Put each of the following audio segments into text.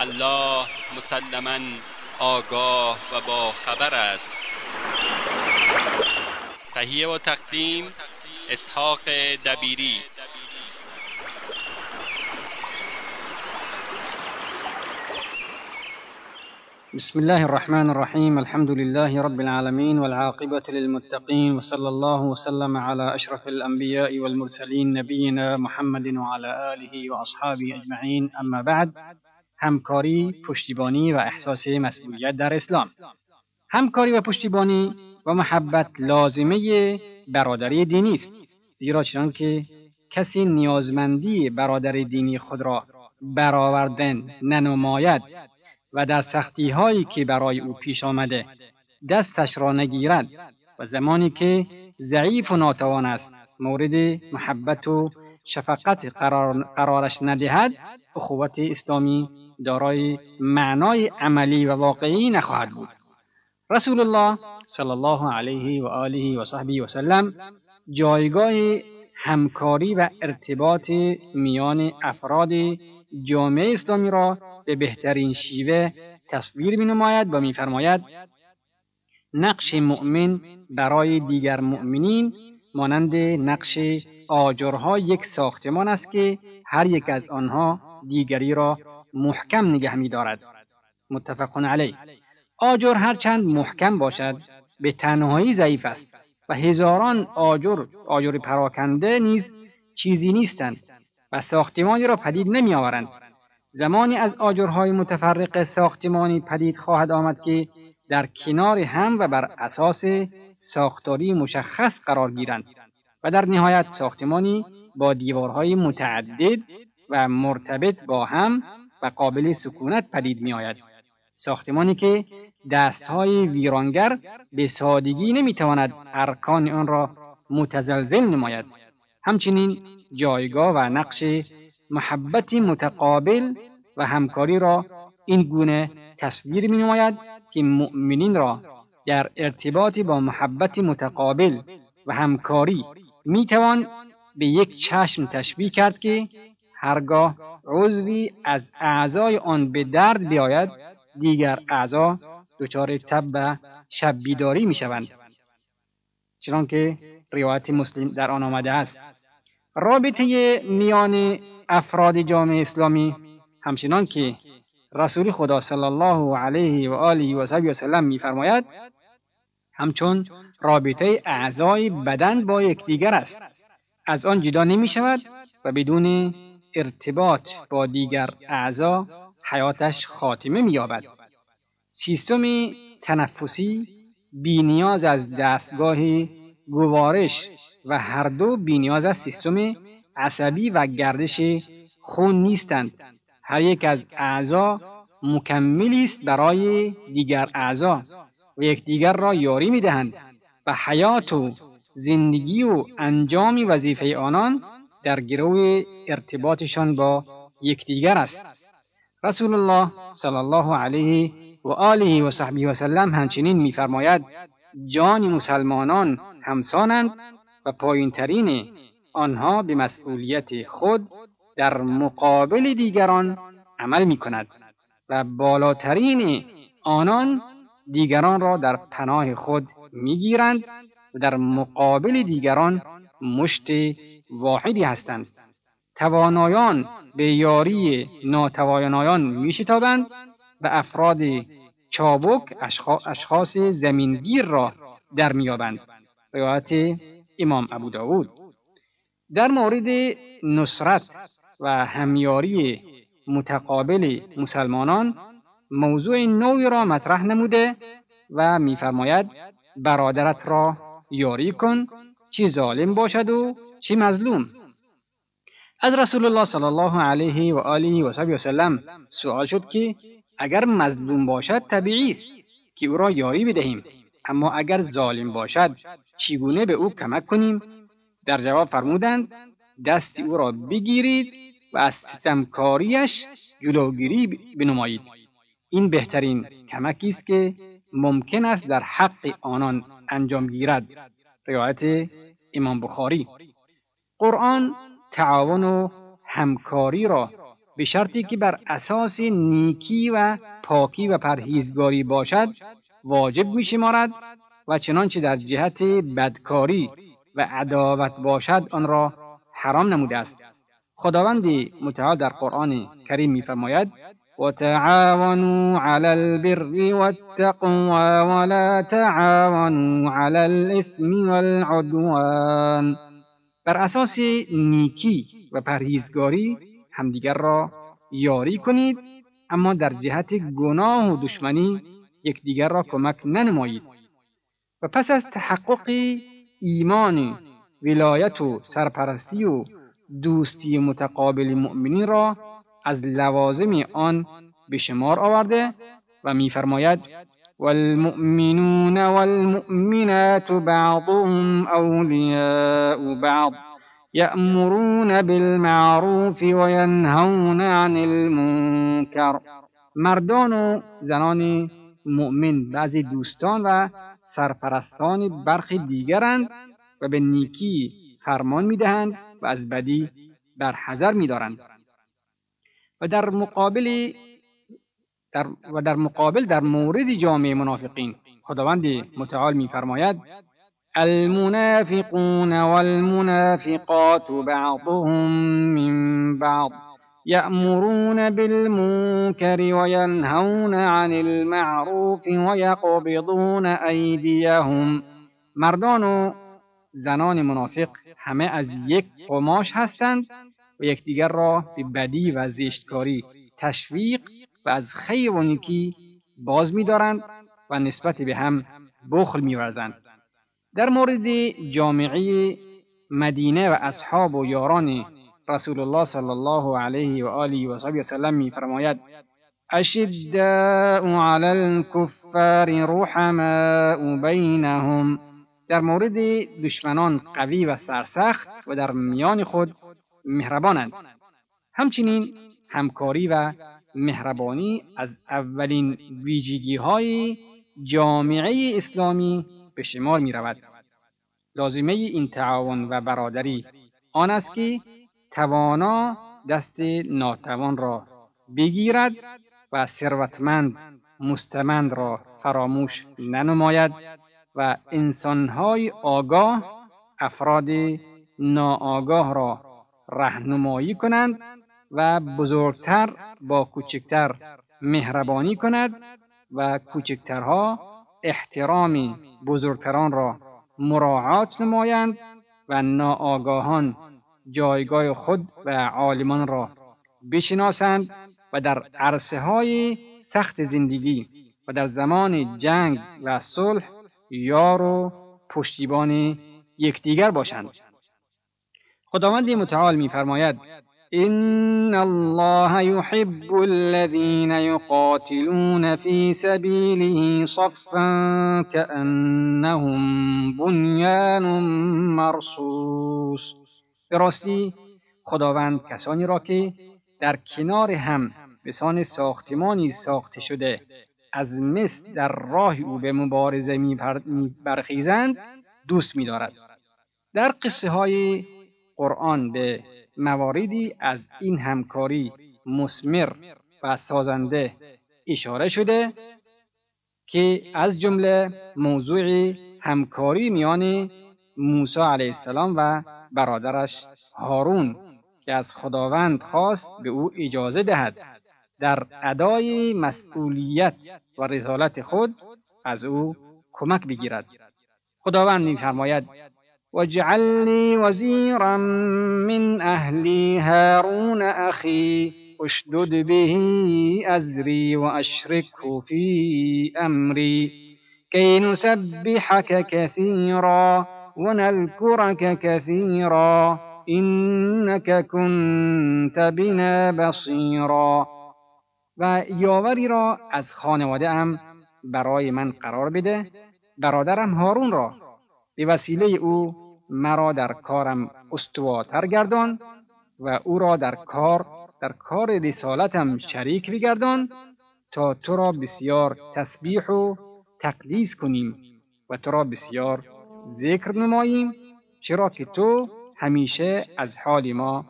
الله مسلما آگاه و با خبر است. تهیه و تقدیم اسحاق دبیری. بسم الله الرحمن الرحيم. الحمد لله رب العالمين والعاقبة للمتقين وصلى الله وسلم على أشرف الأنبياء والمرسلين نبينا محمد وعلى آله وأصحابه أجمعين. أما بعد همکاری، پشتیبانی و احساس مسئولیت در اسلام. همکاری و پشتیبانی و محبت لازمه برادری دینی است. زیرا چنان که کسی نیازمندی برادر دینی خود را برآوردن ننماید و در سختی هایی که برای او پیش آمده دستش را نگیرد و زمانی که ضعیف و ناتوان است مورد محبت و شفقت قرار قرارش ندهد اخوت اسلامی دارای معنای عملی و واقعی نخواهد بود. رسول الله صلی الله علیه و آله و صحبه و سلم جایگاه همکاری و ارتباط میان افراد جامعه اسلامی را به بهترین شیوه تصویر می نماید و میفرماید نقش مؤمن برای دیگر مؤمنین مانند نقش آجرها یک ساختمان است که هر یک از آنها دیگری را محکم نگه می دارد. متفق علیه آجر هرچند محکم باشد به تنهایی ضعیف است و هزاران آجر آجر پراکنده نیز چیزی نیستند و ساختمانی را پدید نمی آورند. زمانی از آجرهای متفرق ساختمانی پدید خواهد آمد که در کنار هم و بر اساس ساختاری مشخص قرار گیرند و در نهایت ساختمانی با دیوارهای متعدد و مرتبط با هم و قابل سکونت پدید می آید. ساختمانی که دستهای ویرانگر به سادگی نمی‌تواند ارکان آن را متزلزل نماید همچنین جایگاه و نقش محبت متقابل و همکاری را این گونه تصویر می نماید که مؤمنین را در ارتباط با محبت متقابل و همکاری می توان به یک چشم تشبیه کرد که هرگاه عضوی از اعضای آن به درد بیاید دیگر اعضا دچار تب و شب بیداری می شوند چنانکه روایت مسلم در آن آمده است. رابطه میان افراد جامعه اسلامی همچنان که رسول خدا صلی الله علیه و آله و صحبی و سلم میفرماید همچون رابطه اعضای بدن با یکدیگر است. از آن جدا نمی شود و بدون ارتباط با دیگر اعضا حیاتش خاتمه مییابد. سیستم تنفسی بینیاز از دستگاه گوارش و هر دو بینیاز از سیستم عصبی و گردش خون نیستند. هر یک از اعضا مکملی است برای دیگر اعضا. و یکدیگر را یاری می‌دهند و حیات و زندگی و انجام وظیفه آنان در گروه ارتباطشان با یکدیگر است. رسول الله صلی الله علیه و آله و صحبه و سلم همچنین میفرماید جان مسلمانان همسانند و پایینترین آنها به مسئولیت خود در مقابل دیگران عمل می کند و بالاترین آنان دیگران را در پناه خود می‌گیرند و در مقابل دیگران مشت واحدی هستند. توانایان به یاری ناتوانایان میشتابند و افراد چابک اشخاص زمینگیر را در میابند روایت امام ابو داود. در مورد نصرت و همیاری متقابل مسلمانان موضوع نوعی را مطرح نموده و میفرماید برادرت را یاری کن چی ظالم باشد و چی مظلوم. از رسول الله صلی الله علیه و آله و وسلم سوال شد که اگر مظلوم باشد طبیعی است که او را یاری بدهیم. اما اگر ظالم باشد چگونه به او کمک کنیم؟ در جواب فرمودند دست او را بگیرید و از ستمکاریش جلوگیری بنمایید. این بهترین کمکی است که ممکن است در حق آنان انجام گیرد. روایت امام بخاری. قرآن تعاون و همکاری را به شرطی که بر اساس نیکی و پاکی و پرهیزگاری باشد واجب می شمارد و چنانچه در جهت بدکاری و عداوت باشد آن را حرام نموده است. خداوند متعال در قرآن کریم میفرماید وتعاونوا على البر والتقوى ولا تعاونوا على الاثم والعدوان. بر اساس نیکی و پرهیزگاری همدیگر را یاری کنید اما در جهت گناه و دشمنی یکدیگر را کمک ننمایید. و پس از تحقق ایمان ولایت و سرپرستی و دوستی متقابل مؤمنین را از لوازم آن به شمار آورده و میفرماید والمؤمنون والمؤمنات بعضهم اولیاء بعض یأمرون بالمعروف وینهون عن المنکر. مردان و زنان مؤمن بعضی دوستان و سرپرستان برخی دیگرند و به نیکی فرمان می‌دهند و از بدی در حذر میدارند. و در مقابل در و در مقابل در مورد جامعه منافقین. خداوند متعال میفرماید المنافقون والمنافقات بعضهم من بعض يأمرون بالمنكر وينهون عن المعروف ويقبضون أيديهم مردان و زنان منافق همه از یک قماش هستند. و یکدیگر را به بدی و زشتکاری تشویق و از خیر و نیکی باز می‌دارند و نسبت به هم بخل می‌ورزند. در مورد جامعه مدینه و اصحاب و یاران رسول الله صلی الله علیه و آله و صحبه وسلم میفرماید اشداء علی الكفار رحماء بینهم. در مورد دشمنان قوی و سرسخت و در میان خود مهربانند همچنین همکاری و مهربانی از اولین ویژگی های جامعه اسلامی به شمار می رود. لازمه این تعاون و برادری آن است که توانا دست ناتوان را بگیرد و ثروتمند مستمند را فراموش ننماید و انسانهای آگاه افراد ناآگاه را رهنمایی کنند و بزرگتر با کوچکتر مهربانی کند و کوچکترها احترام بزرگتران را مراعات نمایند و ناآگاهان جایگاه خود و عالمان را بشناسند و در عرصه های سخت زندگی و در زمان جنگ و صلح یار و پشتیبان یکدیگر باشند. خداوند متعال میفرماید ان الله يحب الذين يقاتلون في سبيله صفا كأنهم بنيان مرصوص به خداوند کسانی را که در کنار هم به سان ساختمانی ساخته شده از مثل در راه او به مبارزه می برخیزند دوست می دارد. در قصه های قرآن به مواردی از این همکاری مسمر و سازنده اشاره شده که از جمله موضوع همکاری میان موسی علیه السلام و برادرش هارون که از خداوند خواست به او اجازه دهد در ادای مسئولیت و رسالت خود از او کمک بگیرد. خداوند میفرماید واجعل لي وزيرا من أهلي هارون أخي اشدد به أزري وأشركه في أمري. كي نسبحك كثيرا ونذكرك كثيرا إنك كنت بنا بصيرا. و یاوری را از خانواده ام برای من قرار بده برادرم هارون را. به وسیله او مرا در کارم استواتر گردان و او را در کار در کار رسالتم شریک بگردان تا تو را بسیار تسبیح و تقدیس کنیم و تو را بسیار ذکر نماییم چرا که تو همیشه از حال ما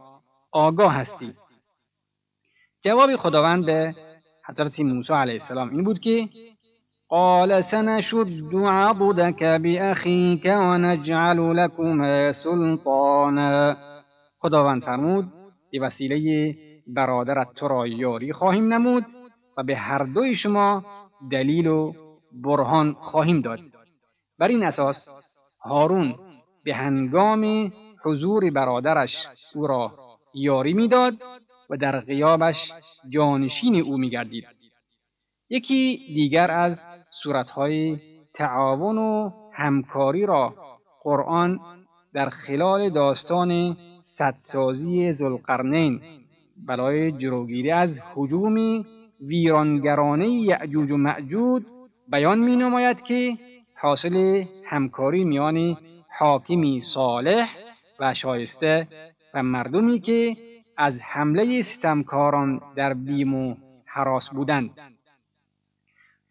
آگاه هستی. جواب خداوند به حضرت موسی علیه السلام این بود که قال سنشد عضدك بأخيك ونجعل لكما سلطانا. خداوند فرمود به وسیله برادرت تو را یاری خواهیم نمود و به هر دوی شما دلیل و برهان خواهیم داد. بر این اساس هارون به هنگام حضور برادرش او را یاری می‌داد و در غیابش جانشین او میگردید. یکی دیگر از صورتهای تعاون و همکاری را قرآن در خلال داستان صدسازی زلقرنین برای جلوگیری از حجوم ویرانگرانه یعجوج و معجود بیان می نماید که حاصل همکاری میان حاکمی صالح و شایسته و مردمی که از حمله ستمکاران در بیم و حراس بودند.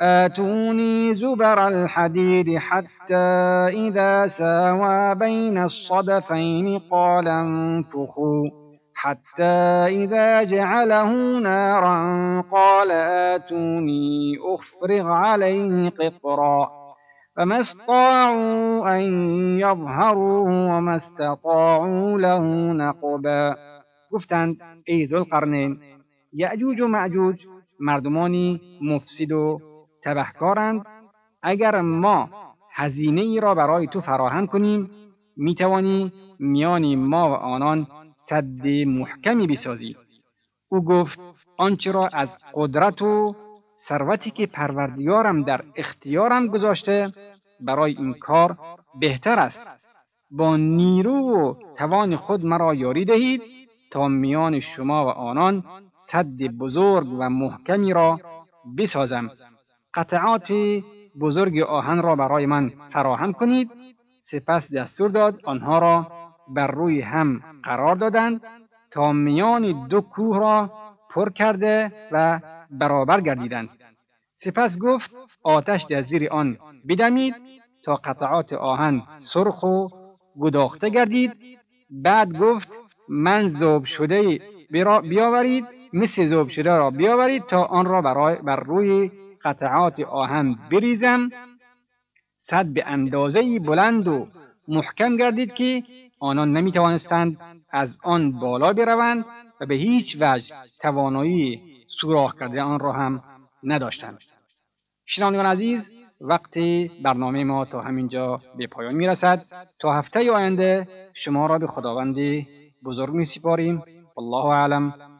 آتوني زبر الحديد حتى إذا ساوى بين الصدفين قال انفخوا. حتى إذا جعله نارا قال آتوني أفرغ عليه قطرا. فما استطاعوا أن يظهروه وما استطاعوا له نقبا. گفتند ای ذوالقرنین یعجوج و معجوج مردمانی مفسد و تبهکارند اگر ما هزینه ای را برای تو فراهم کنیم می توانی میان ما و آنان صد محکمی بسازی. او گفت آنچه را از قدرت و ثروتی که پروردگارم در اختیارم گذاشته برای این کار بهتر است. با نیرو و توان خود مرا یاری دهید تا میان شما و آنان صد بزرگ و محکمی را بسازم. قطعات بزرگ آهن را برای من فراهم کنید. سپس دستور داد آنها را بر روی هم قرار دادند تا میان دو کوه را پر کرده و برابر گردیدند. سپس گفت آتش در زیر آن بدمید تا قطعات آهن سرخ و گداخته گردید. بعد گفت من زوب شده بیاورید مثل زوب شده را بیاورید تا آن را برای بر روی قطعات آهن بریزم صد به اندازه بلند و محکم گردید که آنان نمی توانستند از آن بالا بروند و به هیچ وجه توانایی سوراخ کرده آن را هم نداشتند. شنوندگان عزیز وقت برنامه ما تا همینجا به پایان می رسد تا هفته آینده شما را به خداوند بزرگ می سپاریم. والله اعلم.